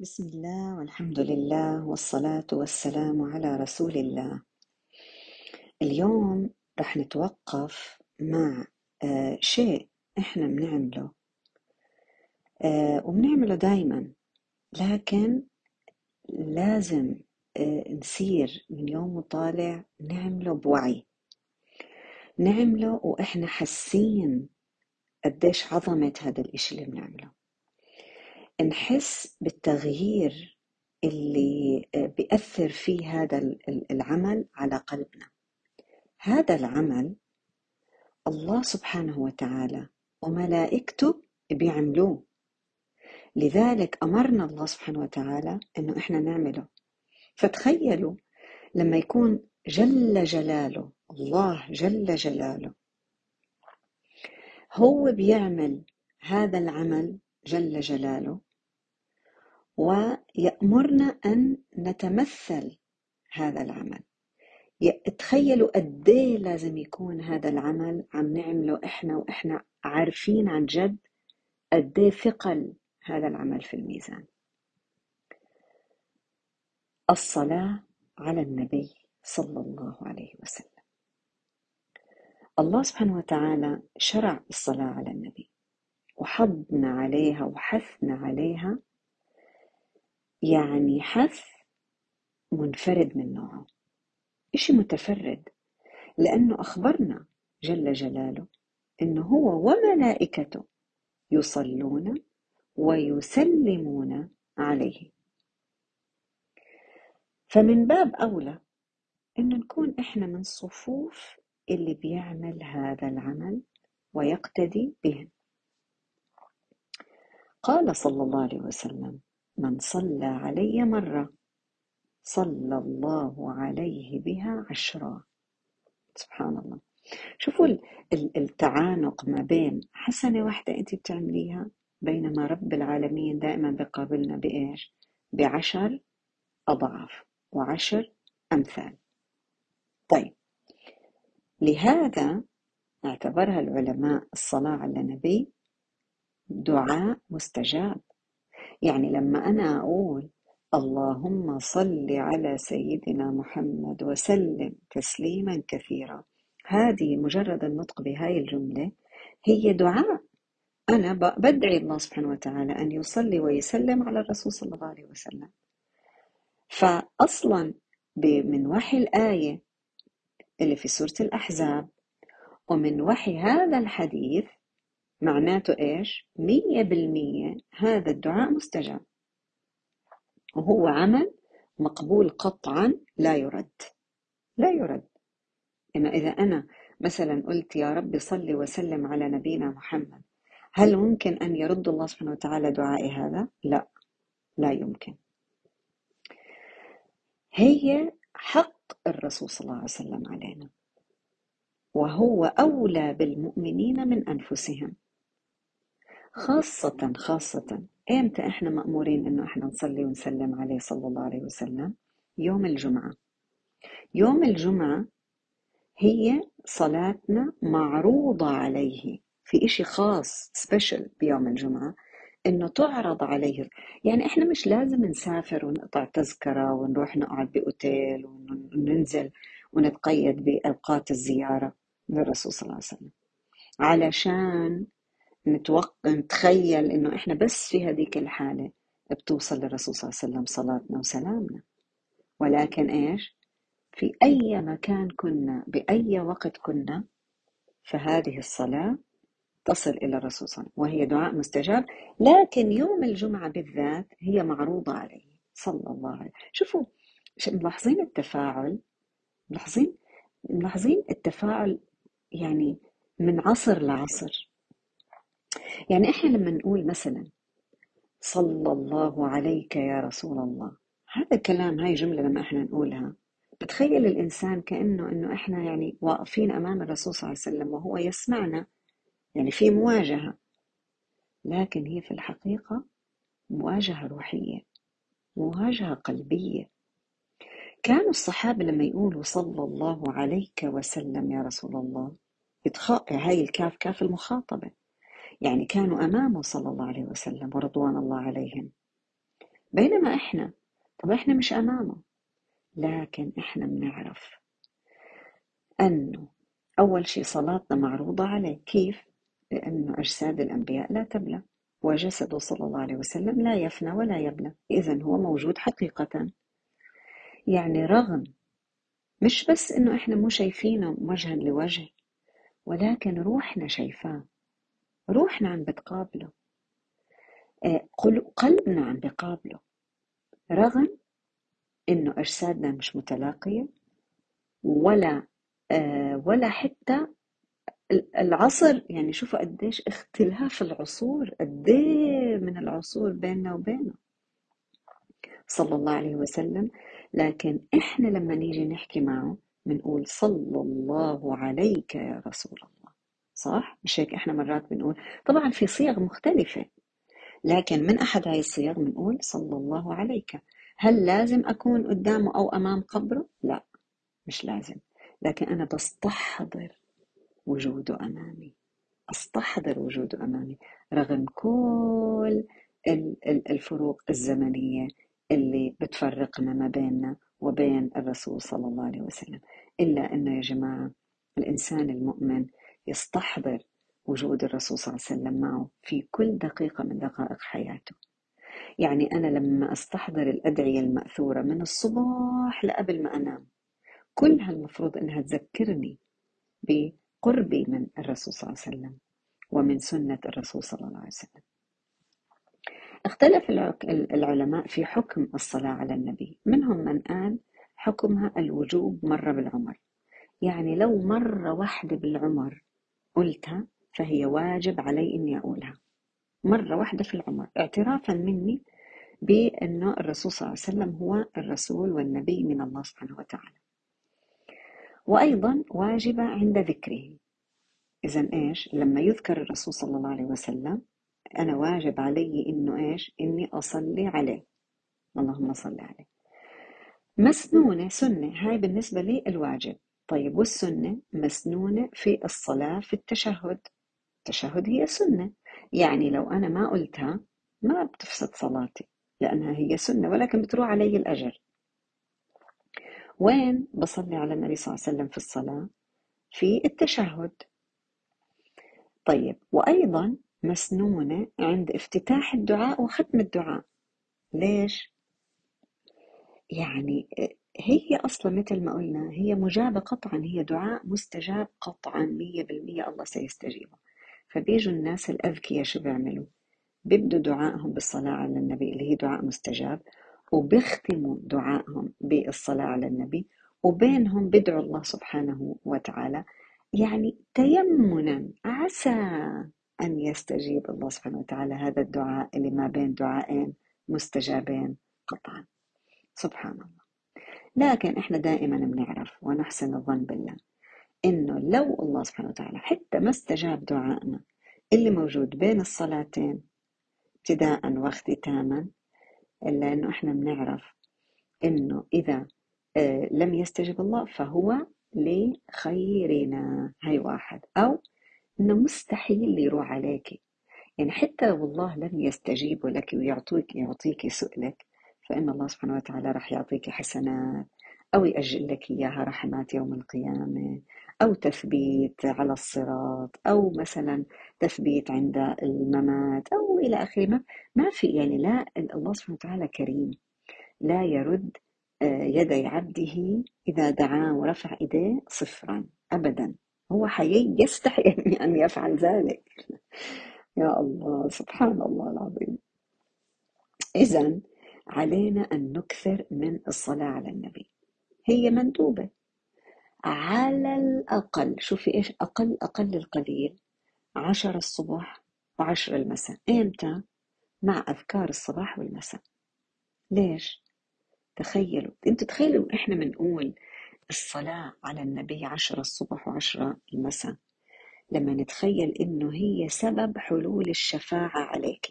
بسم الله والحمد لله والصلاة والسلام على رسول الله. اليوم رح نتوقف مع آه، شيء إحنا بنعمله آه، وبنعمله دايما لكن لازم آه، نصير من يوم وطالع نعمله بوعي. نعمله وإحنا حاسين قديش عظمة هذا الإشي اللي بنعمله. نحس بالتغيير اللي بيأثر فيه هذا العمل على قلبنا. هذا العمل الله سبحانه وتعالى وملائكته بيعملوه. لذلك أمرنا الله سبحانه وتعالى أنه إحنا نعمله. فتخيلوا لما يكون جل جلاله الله جل جلاله هو بيعمل هذا العمل جل جلاله ويأمرنا أن نتمثل هذا العمل. تخيلوا قد إيه لازم يكون هذا العمل عم نعمله إحنا وإحنا عارفين عن جد قد إيه ثقل هذا العمل في الميزان. الصلاة على النبي صلى الله عليه وسلم. الله سبحانه وتعالى شرع الصلاة على النبي وحضنا عليها وحثنا عليها يعني حث منفرد من نوعه. إشي متفرد لأنه أخبرنا جل جلاله إنه هو وملائكته يصلون ويسلمون عليه. فمن باب أولى إنه نكون إحنا من صفوف اللي بيعمل هذا العمل ويقتدي بهم. قال صلى الله عليه وسلم من صلى علي مرة. صلى الله عليه بها عشرا. سبحان الله. شوفوا التعانق ما بين حسنة واحدة أنت بتعمليها بينما رب العالمين دائما بقابلنا بإيش؟ بعشر أضعاف وعشر أمثال. طيب. لهذا اعتبرها العلماء الصلاة على النبي دعاء مستجاب. يعني لما أنا أقول اللهم صل على سيدنا محمد وسلم تسليما كثيرا هذه مجرد النطق بهاي الجملة هي دعاء. أنا بدعي الله سبحانه وتعالى أن يصلي ويسلم على الرسول صلى الله عليه وسلم. فأصلا من وحي الآية اللي في سورة الأحزاب ومن وحي هذا الحديث معناته إيش؟ مية بالمية هذا الدعاء مستجاب. وهو عمل مقبول قطعا لا يرد. لا يرد. إنه إذا أنا مثلا قلت يا رب صل وسلم على نبينا محمد هل ممكن أن يرد الله سبحانه وتعالى دعائي هذا؟ لا. لا يمكن. هي حق الرسول صلى الله عليه وسلم علينا. وهو أولى بالمؤمنين من أنفسهم. خاصة خاصة. إمتى إحنا مأمورين إنه إحنا نصلي ونسلم عليه صلى الله عليه وسلم؟ يوم الجمعة. يوم الجمعة هي صلاتنا معروضة عليه. في إشي خاص سبيشل بيوم الجمعة إنه تعرض عليه. يعني إحنا مش لازم نسافر ونقطع تذكرة ونروح نقعد بأوتيل وننزل ونتقيد بأوقات الزيارة للرسول صلى الله عليه وسلم. علشان نتوقع نتخيل إنه إحنا بس في هذيك الحالة بتوصل للرسول صلى الله عليه وسلم صلاتنا وسلامنا. ولكن إيش؟ في أي مكان كنا بأي وقت كنا فهذه الصلاة تصل إلى الرسول صلى الله عليه وسلم وهي دعاء مستجاب. لكن يوم الجمعة بالذات هي معروضة عليه صلى الله عليه وسلم. شوفوا ملاحظين التفاعل؟ ملاحظين ملاحظين التفاعل يعني من عصر لعصر. يعني إحنا لما نقول مثلا صلى الله عليك يا رسول الله هذا الكلام هاي جملة لما إحنا نقولها بتخيل الإنسان كأنه إنه إحنا يعني واقفين أمام الرسول صلى الله عليه وسلم وهو يسمعنا يعني في مواجهة لكن هي في الحقيقة مواجهة روحية مواجهة قلبية. كانوا الصحابة لما يقولوا صلى الله عليك وسلم يا رسول الله هاي الكاف كاف المخاطبة. يعني كانوا أمامه صلى الله عليه وسلم ورضوان الله عليهم. بينما إحنا طب إحنا مش أمامه. لكن إحنا بنعرف أنه أول شيء صلاتنا معروضة عليه. كيف؟ لأنه أجساد الأنبياء لا تبلى وجسده صلى الله عليه وسلم لا يفنى ولا يبلى إذا هو موجود حقيقة. يعني رغم مش بس إنه إحنا مو شايفينه وجها لوجه ولكن روحنا شايفاه. روحنا عم بتقابله. آه، قلبنا عم بقابله. رغم إنه أجسادنا مش متلاقية ولا آه، ولا حتى العصر يعني شوفوا قديش اختلاف العصور قديه من العصور بيننا وبينه. صلى الله عليه وسلم. لكن إحنا لما نيجي نحكي معه بنقول صلى الله عليك يا رسول الله. صح؟ مش هيك إحنا مرات بنقول. طبعا في صيغ مختلفة. لكن من أحد هاي الصيغ بنقول صلى الله عليك. هل لازم أكون قدامه أو أمام قبره؟ لا مش لازم. لكن أنا بستحضر وجوده أمامي. أستحضر وجوده أمامي. رغم كل الفروق الزمنية اللي بتفرقنا ما بيننا وبين الرسول صلى الله عليه وسلم. إلا أنه يا جماعة الإنسان المؤمن يستحضر وجود الرسول صلى الله عليه وسلم معه في كل دقيقة من دقائق حياته. يعني أنا لما أستحضر الأدعية المأثورة من الصباح لقبل ما أنام كلها المفروض أنها تذكرني بقربي من الرسول صلى الله عليه وسلم ومن سنة الرسول صلى الله عليه وسلم. اختلف العلماء في حكم الصلاة على النبي. منهم من قال حكمها الوجوب مرة بالعمر. يعني لو مرة واحدة بالعمر قلتها فهي واجب علي إني أقولها. مرة واحدة في العمر اعترافا مني بأنه الرسول صلى الله عليه وسلم هو الرسول والنبي من الله سبحانه وتعالى. وأيضا واجبة عند ذكره. إذا إيش؟ لما يذكر الرسول صلى الله عليه وسلم أنا واجب علي إنه إيش؟ إني أصلي عليه. اللهم صل عليه. مسنونة سنة. هاي بالنسبة لي الواجب طيب والسنة مسنونة في الصلاة في التشهد. التشهد هي سنة. يعني لو أنا ما قلتها ما بتفسد صلاتي لأنها هي سنة ولكن بتروح علي الأجر. وين بصلي على النبي صلى الله عليه وسلم في الصلاة؟ في التشهد. طيب وأيضا مسنونة عند افتتاح الدعاء وختم الدعاء. ليش؟ يعني هي أصلا مثل ما قلنا هي مجابة قطعا هي دعاء مستجاب قطعا مية بالمية الله سيستجيبه. فبيجوا الناس الأذكياء شو بيعملوا؟ بيبدوا دعائهم بالصلاة على النبي اللي هي دعاء مستجاب وبيختموا دعائهم بالصلاة على النبي وبينهم بدعوا الله سبحانه وتعالى. يعني تيمنا عسى أن يستجيب الله سبحانه وتعالى هذا الدعاء اللي ما بين دعائين مستجابين قطعا. سبحان الله. لكن إحنا دائما بنعرف ونحسن الظن بالله إنه لو الله سبحانه وتعالى حتى ما استجاب دعائنا اللي موجود بين الصلاتين ابتداء واختتاما إلا إنه إحنا بنعرف إنه إذا آه، لم يستجب الله فهو لخيرنا هاي واحد. أو إنه مستحيل يروح عليك. يعني حتى لو الله لم يستجيب لك ويعطيك يعطيك سؤلك فإن الله سبحانه وتعالى راح يعطيك حسنات أو يأجل لك إياها رحمات يوم القيامة أو تثبيت على الصراط أو مثلا تثبيت عند الممات أو إلى آخره ما, ما في يعني لا الله سبحانه وتعالى كريم. لا يرد آه، يدي عبده إذا دعاه ورفع إيديه صفرا أبدا. هو حقيقي يستحي أن يفعل ذلك. يا الله سبحان الله العظيم. إذا علينا أن نكثر من الصلاة على النبي. هي مندوبة. على الأقل شوفي إيش؟ أقل أقل القليل عشر الصبح وعشر المساء. إمتى؟ مع أذكار الصباح والمساء. ليش؟ تخيلوا. أنتوا تخيلوا إحنا بنقول الصلاة على النبي عشرة الصبح وعشرة المساء. لما نتخيل إنه هي سبب حلول الشفاعة عليك.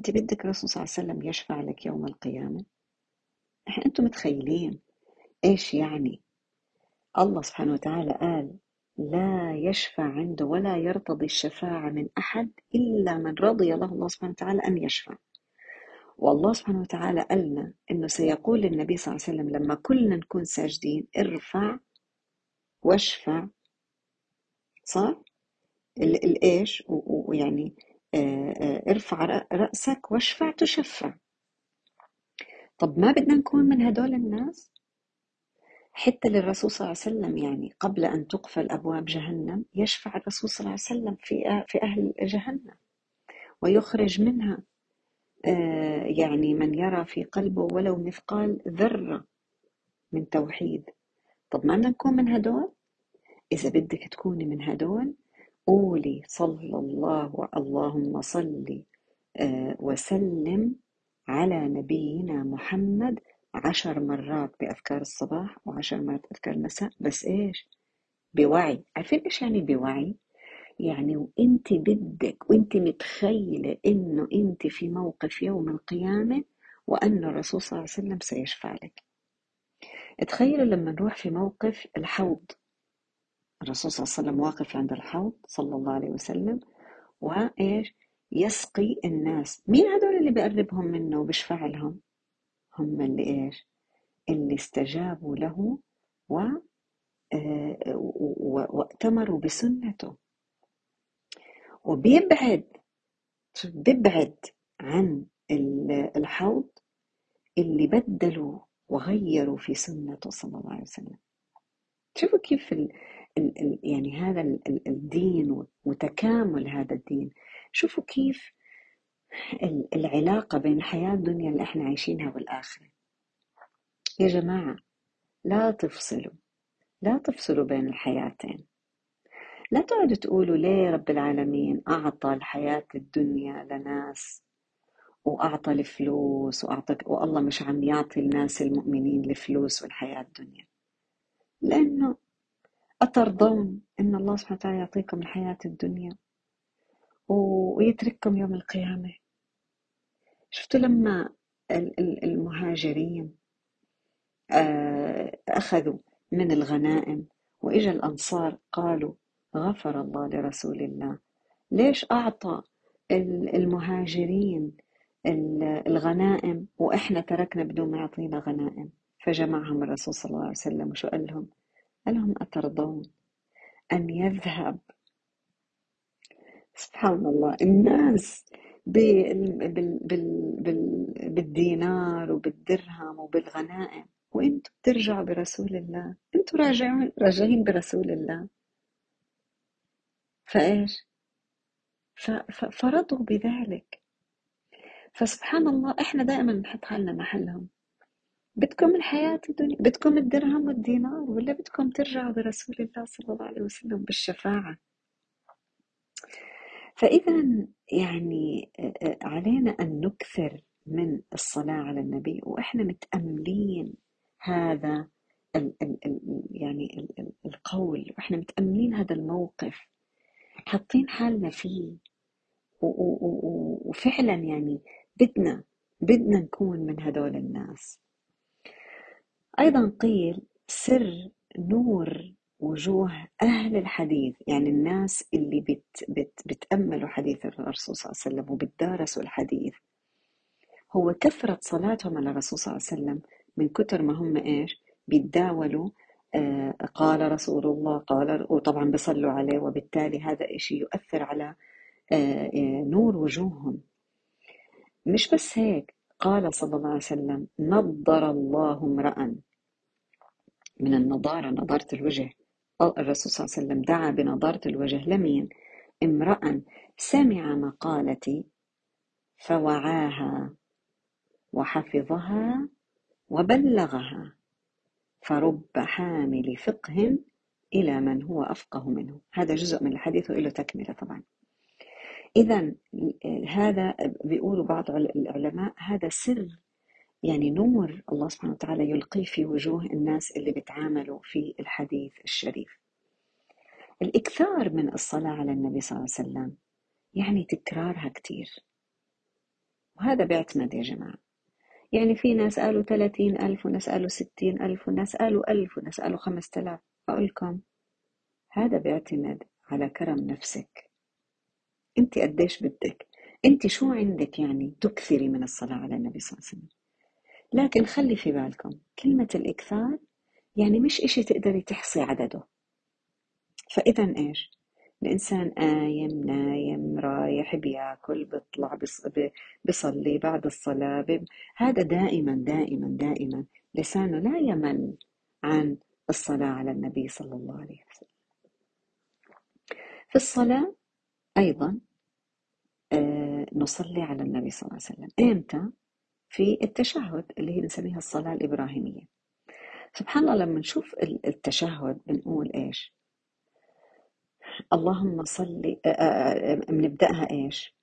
أنت بدك الرسول صلى الله عليه وسلم يشفع لك يوم القيامة؟ أنتم متخيلين إيش يعني؟ الله سبحانه وتعالى قال لا يشفع عنده ولا يرتضي الشفاعة من أحد إلا من رضي له. الله سبحانه وتعالى أن يشفع. والله سبحانه وتعالى قالنا إنه سيقول النبي صلى الله عليه وسلم لما كلنا نكون ساجدين ارفع واشفع. صح؟ الايش ويعني ارفع رأسك واشفع تشفع. طب ما بدنا نكون من هدول الناس؟ حتى للرسول صلى الله عليه وسلم يعني قبل أن تقفل أبواب جهنم يشفع الرسول صلى الله عليه وسلم في في أهل جهنم. ويخرج منها آه، يعني من يرى في قلبه ولو مثقال ذرة من توحيد. طب ما بدنا نكون من هدول؟ إذا بدك تكوني من هدول قولي صلى الله اللهم صل آه، وسلم على نبينا محمد عشر مرات بأذكار الصباح وعشر مرات أذكار المساء. بس إيش؟ بوعي. عارفين إيش يعني بوعي؟ يعني وإنت بدك وإنت متخيلة إنه إنت في موقف يوم القيامة وأن الرسول صلى الله عليه وسلم سيشفع لك. تخيلوا لما نروح في موقف الحوض. الرسول صلى الله عليه وسلم واقف عند الحوض صلى الله عليه وسلم وإيش؟ يسقي الناس. مين هدول اللي بقربهم منه وبشفع لهم هم اللي إيش؟ اللي استجابوا له و آه، وأتمروا بسنته. وبيبعد بيبعد عن الحوض اللي بدلوا وغيروا في سنته صلى الله عليه وسلم. شوفوا كيف ال ال يعني هذا ال الدين وتكامل هذا الدين. شوفوا كيف العلاقة بين الحياة الدنيا اللي إحنا عايشينها والآخرة. يا جماعة لا تفصلوا. لا تفصلوا بين الحياتين. لا تقعدوا تقولوا ليه رب العالمين أعطى الحياة الدنيا لناس وأعطى الفلوس وأعطى والله مش عم يعطي الناس المؤمنين الفلوس والحياة الدنيا. لأنه أترضون إن الله سبحانه وتعالى يعطيكم الحياة الدنيا ويترككم يوم القيامة. شفتوا لما المهاجرين آه، أخذوا من الغنائم وإجا الأنصار قالوا غفر الله لرسول الله. ليش أعطى المهاجرين الغنائم وإحنا تركنا بدون ما يعطينا غنائم؟ فجمعهم الرسول صلى الله عليه وسلم وشو قال لهم؟ قال لهم أترضون أن يذهب. سبحان الله الناس بالدينار وبالدرهم وبالغنائم. وأنتم بترجعوا برسول الله أنتم راجعين راجعين برسول الله. فإيش؟ فرضوا بذلك. فسبحان الله إحنا دائما نحط حالنا محلهم. بدكم الحياة الدنيا بدكم الدرهم والدينار ولا بدكم ترجعوا برسول الله صلى الله عليه وسلم بالشفاعة؟ فإذا يعني علينا أن نكثر من الصلاة على النبي وإحنا متأملين هذا ال ال ال يعني ال القول وإحنا متأملين هذا الموقف حاطين حالنا فيه وفعلا يعني بدنا بدنا نكون من هدول الناس. أيضا قيل سر نور وجوه أهل الحديث يعني الناس اللي بت بت بتأملوا حديث الرسول صلى الله عليه وسلم وبتدارسوا الحديث. هو كثرة صلاتهم على الرسول صلى الله عليه وسلم من كتر ما هم إيش؟ بيتداولوا آه، قال رسول الله قال وطبعا بيصلوا عليه وبالتالي هذا إشي يؤثر على آه، آه، نور وجوههم. مش بس هيك قال صلى الله عليه وسلم نضر الله امرأ من النضارة نضارة الوجه. الرسول صلى الله عليه وسلم دعا بنضارة الوجه لمين امرأ سمع مقالتي فوعاها وحفظها وبلغها. فرب حامل فقه إلى من هو أفقه منه. هذا جزء من الحديث وإله تكملة طبعا. إذا هذا بيقولوا بعض العلماء هذا سر يعني نور الله سبحانه وتعالى يلقيه في وجوه الناس اللي بيتعاملوا في الحديث الشريف. الإكثار من الصلاة على النبي صلى الله عليه وسلم يعني تكرارها كتير. وهذا بيعتمد يا جماعة. يعني في ناس قالوا 30 ألف وناس قالوا 60 ألف وناس قالوا ألف وناس قالوا 5000 أقول لكم هذا بيعتمد على كرم نفسك. أنت قديش بدك؟ أنت شو عندك يعني تكثري من الصلاة على النبي صلى الله عليه وسلم؟ لكن خلي في بالكم كلمة الإكثار يعني مش إشي تقدري تحصي عدده. فإذا إيش؟ الإنسان قايم نايم رايح بياكل بيطلع بيصلي بعد الصلاة هذا دائما دائما دائما لسانه لا يمل عن الصلاة على النبي صلى الله عليه وسلم. في الصلاة أيضا آه، نصلي على النبي صلى الله عليه وسلم. إمتى؟ في التشهد اللي هي بنسميها الصلاة الإبراهيمية. سبحان الله لما نشوف التشهد بنقول إيش؟ اللهم صل آه، آه، بنبدأها إيش؟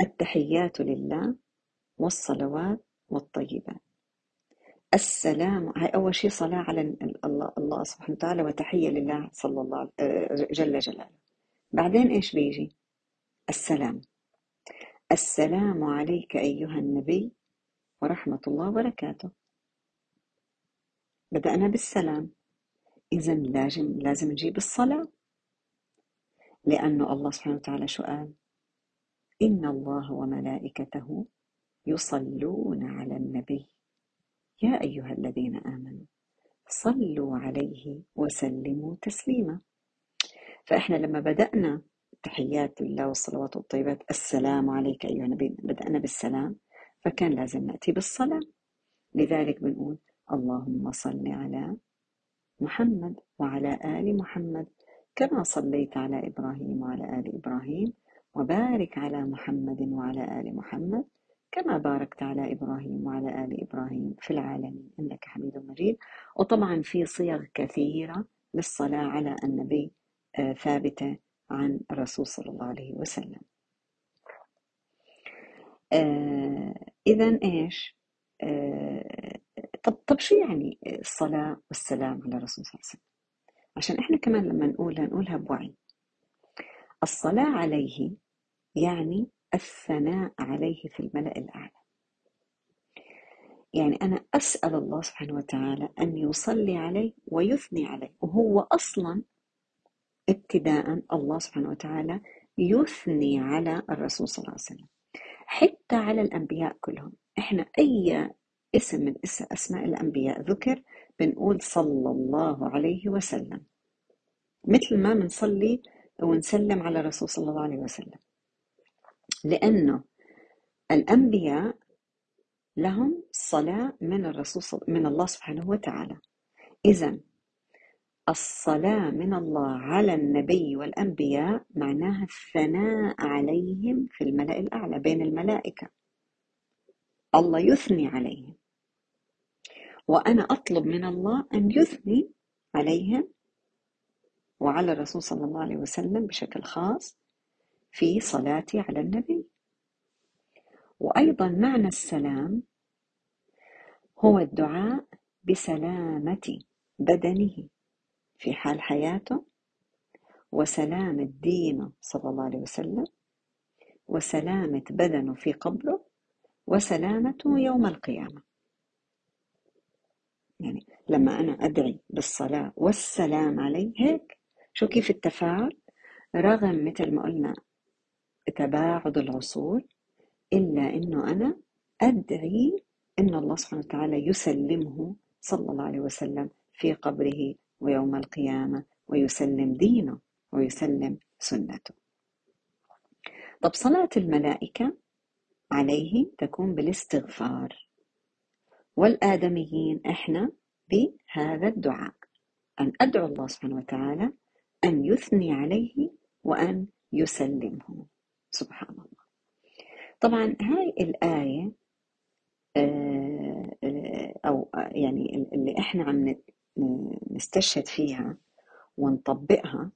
التحيات لله والصلوات والطيبات. السلام هاي أول شيء صلاة على الله الله سبحانه وتعالى وتحية لله صلى الله جل جلاله. بعدين إيش بيجي؟ السلام. السلام عليك أيها النبي ورحمة الله وبركاته. بدأنا بالسلام. إذا لازم لازم نجيب الصلاة. لأنه الله سبحانه وتعالى شو قال إن الله وملائكته يصلون على النبي. يا أيها الذين آمنوا صلوا عليه وسلموا تسليما. فإحنا لما بدأنا تحيات الله والصلوات والطيبات السلام عليك أيها النبي. بدأنا بالسلام. فكان لازم نأتي بالصلاة. لذلك بنقول اللهم صل على محمد وعلى آل محمد كما صليت على إبراهيم وعلى آل إبراهيم وبارك على محمد وعلى آل محمد كما باركت على إبراهيم وعلى آل إبراهيم في العالمين. إنك حميد مجيد. وطبعا في صيغ كثيرة للصلاة على النبي آه، ثابتة عن الرسول صلى الله عليه وسلم. آه إذا إيش؟ آه طب طب شو يعني الصلاة والسلام على الرسول صلى الله عليه وسلم؟ عشان إحنا كمان لما نقولها نقولها بوعي. الصلاة عليه يعني الثناء عليه في الملأ الأعلى. يعني أنا أسأل الله سبحانه وتعالى أن يصلي عليه ويثني عليه وهو أصلا ابتداء الله سبحانه وتعالى يثني على الرسول صلى الله عليه وسلم. حتى على الأنبياء كلهم. إحنا أي اسم من أسماء الأنبياء ذكر بنقول صلى الله عليه وسلم. مثل ما بنصلي ونسلم على الرسول صلى الله عليه وسلم. لأنه الأنبياء لهم صلاة من الرسول من الله سبحانه وتعالى. إذا الصلاة من الله على النبي والأنبياء معناها الثناء عليهم في الملأ الأعلى بين الملائكة. الله يثني عليهم. وأنا أطلب من الله أن يثني عليهم. وعلى الرسول صلى الله عليه وسلم بشكل خاص في صلاتي على النبي. وأيضا معنى السلام هو الدعاء بسلامة بدنه. في حال حياته. وسلامة دينه صلى الله عليه وسلم. وسلامة بدنه في قبره. وسلامته يوم القيامة. يعني لما أنا أدعي بالصلاة والسلام عليه هيك شو كيف التفاعل؟ رغم مثل ما قلنا تباعد العصور إلا إنه أنا أدعي إن الله سبحانه وتعالى يسلمه صلى الله عليه وسلم في قبره ويوم القيامة ويسلم دينه ويسلم سنته. طب صلاة الملائكة عليه تكون بالاستغفار. والآدميين إحنا بهذا الدعاء. أن أدعو الله سبحانه وتعالى أن يثني عليه وأن يسلمه. سبحان الله. طبعا هاي الآية آه، أو يعني اللي إحنا عم نستشهد فيها ونطبقها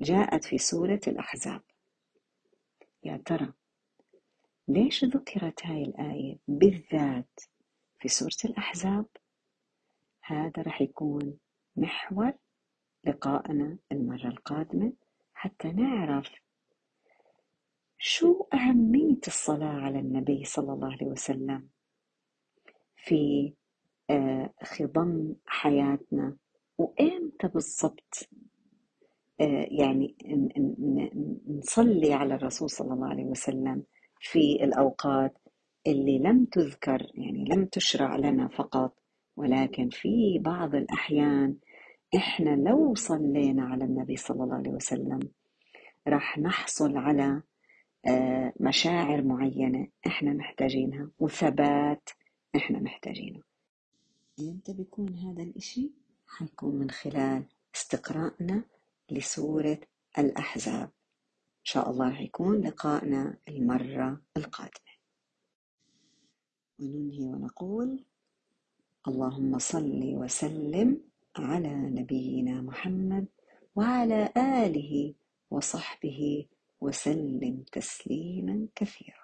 جاءت في سورة الأحزاب. يا ترى ليش ذكرت هاي الآية بالذات في سورة الأحزاب؟ هذا رح يكون محور لقائنا المرة القادمة حتى نعرف شو أهمية الصلاة على النبي صلى الله عليه وسلم في خضم حياتنا. وإمتى بالضبط؟ آه، يعني نصلي على الرسول صلى الله عليه وسلم في الأوقات اللي لم تذكر يعني لم تشرع لنا فقط ولكن في بعض الأحيان إحنا لو صلينا على النبي صلى الله عليه وسلم راح نحصل على آه، مشاعر معينة إحنا محتاجينها وثبات إحنا محتاجينه. إمتى بيكون هذا الإشي؟ حيكون من خلال استقرائنا لسورة الأحزاب إن شاء الله حيكون لقائنا المرة القادمة وننهي ونقول اللهم صل وسلم على نبينا محمد وعلى آله وصحبه وسلم تسليما كثيرا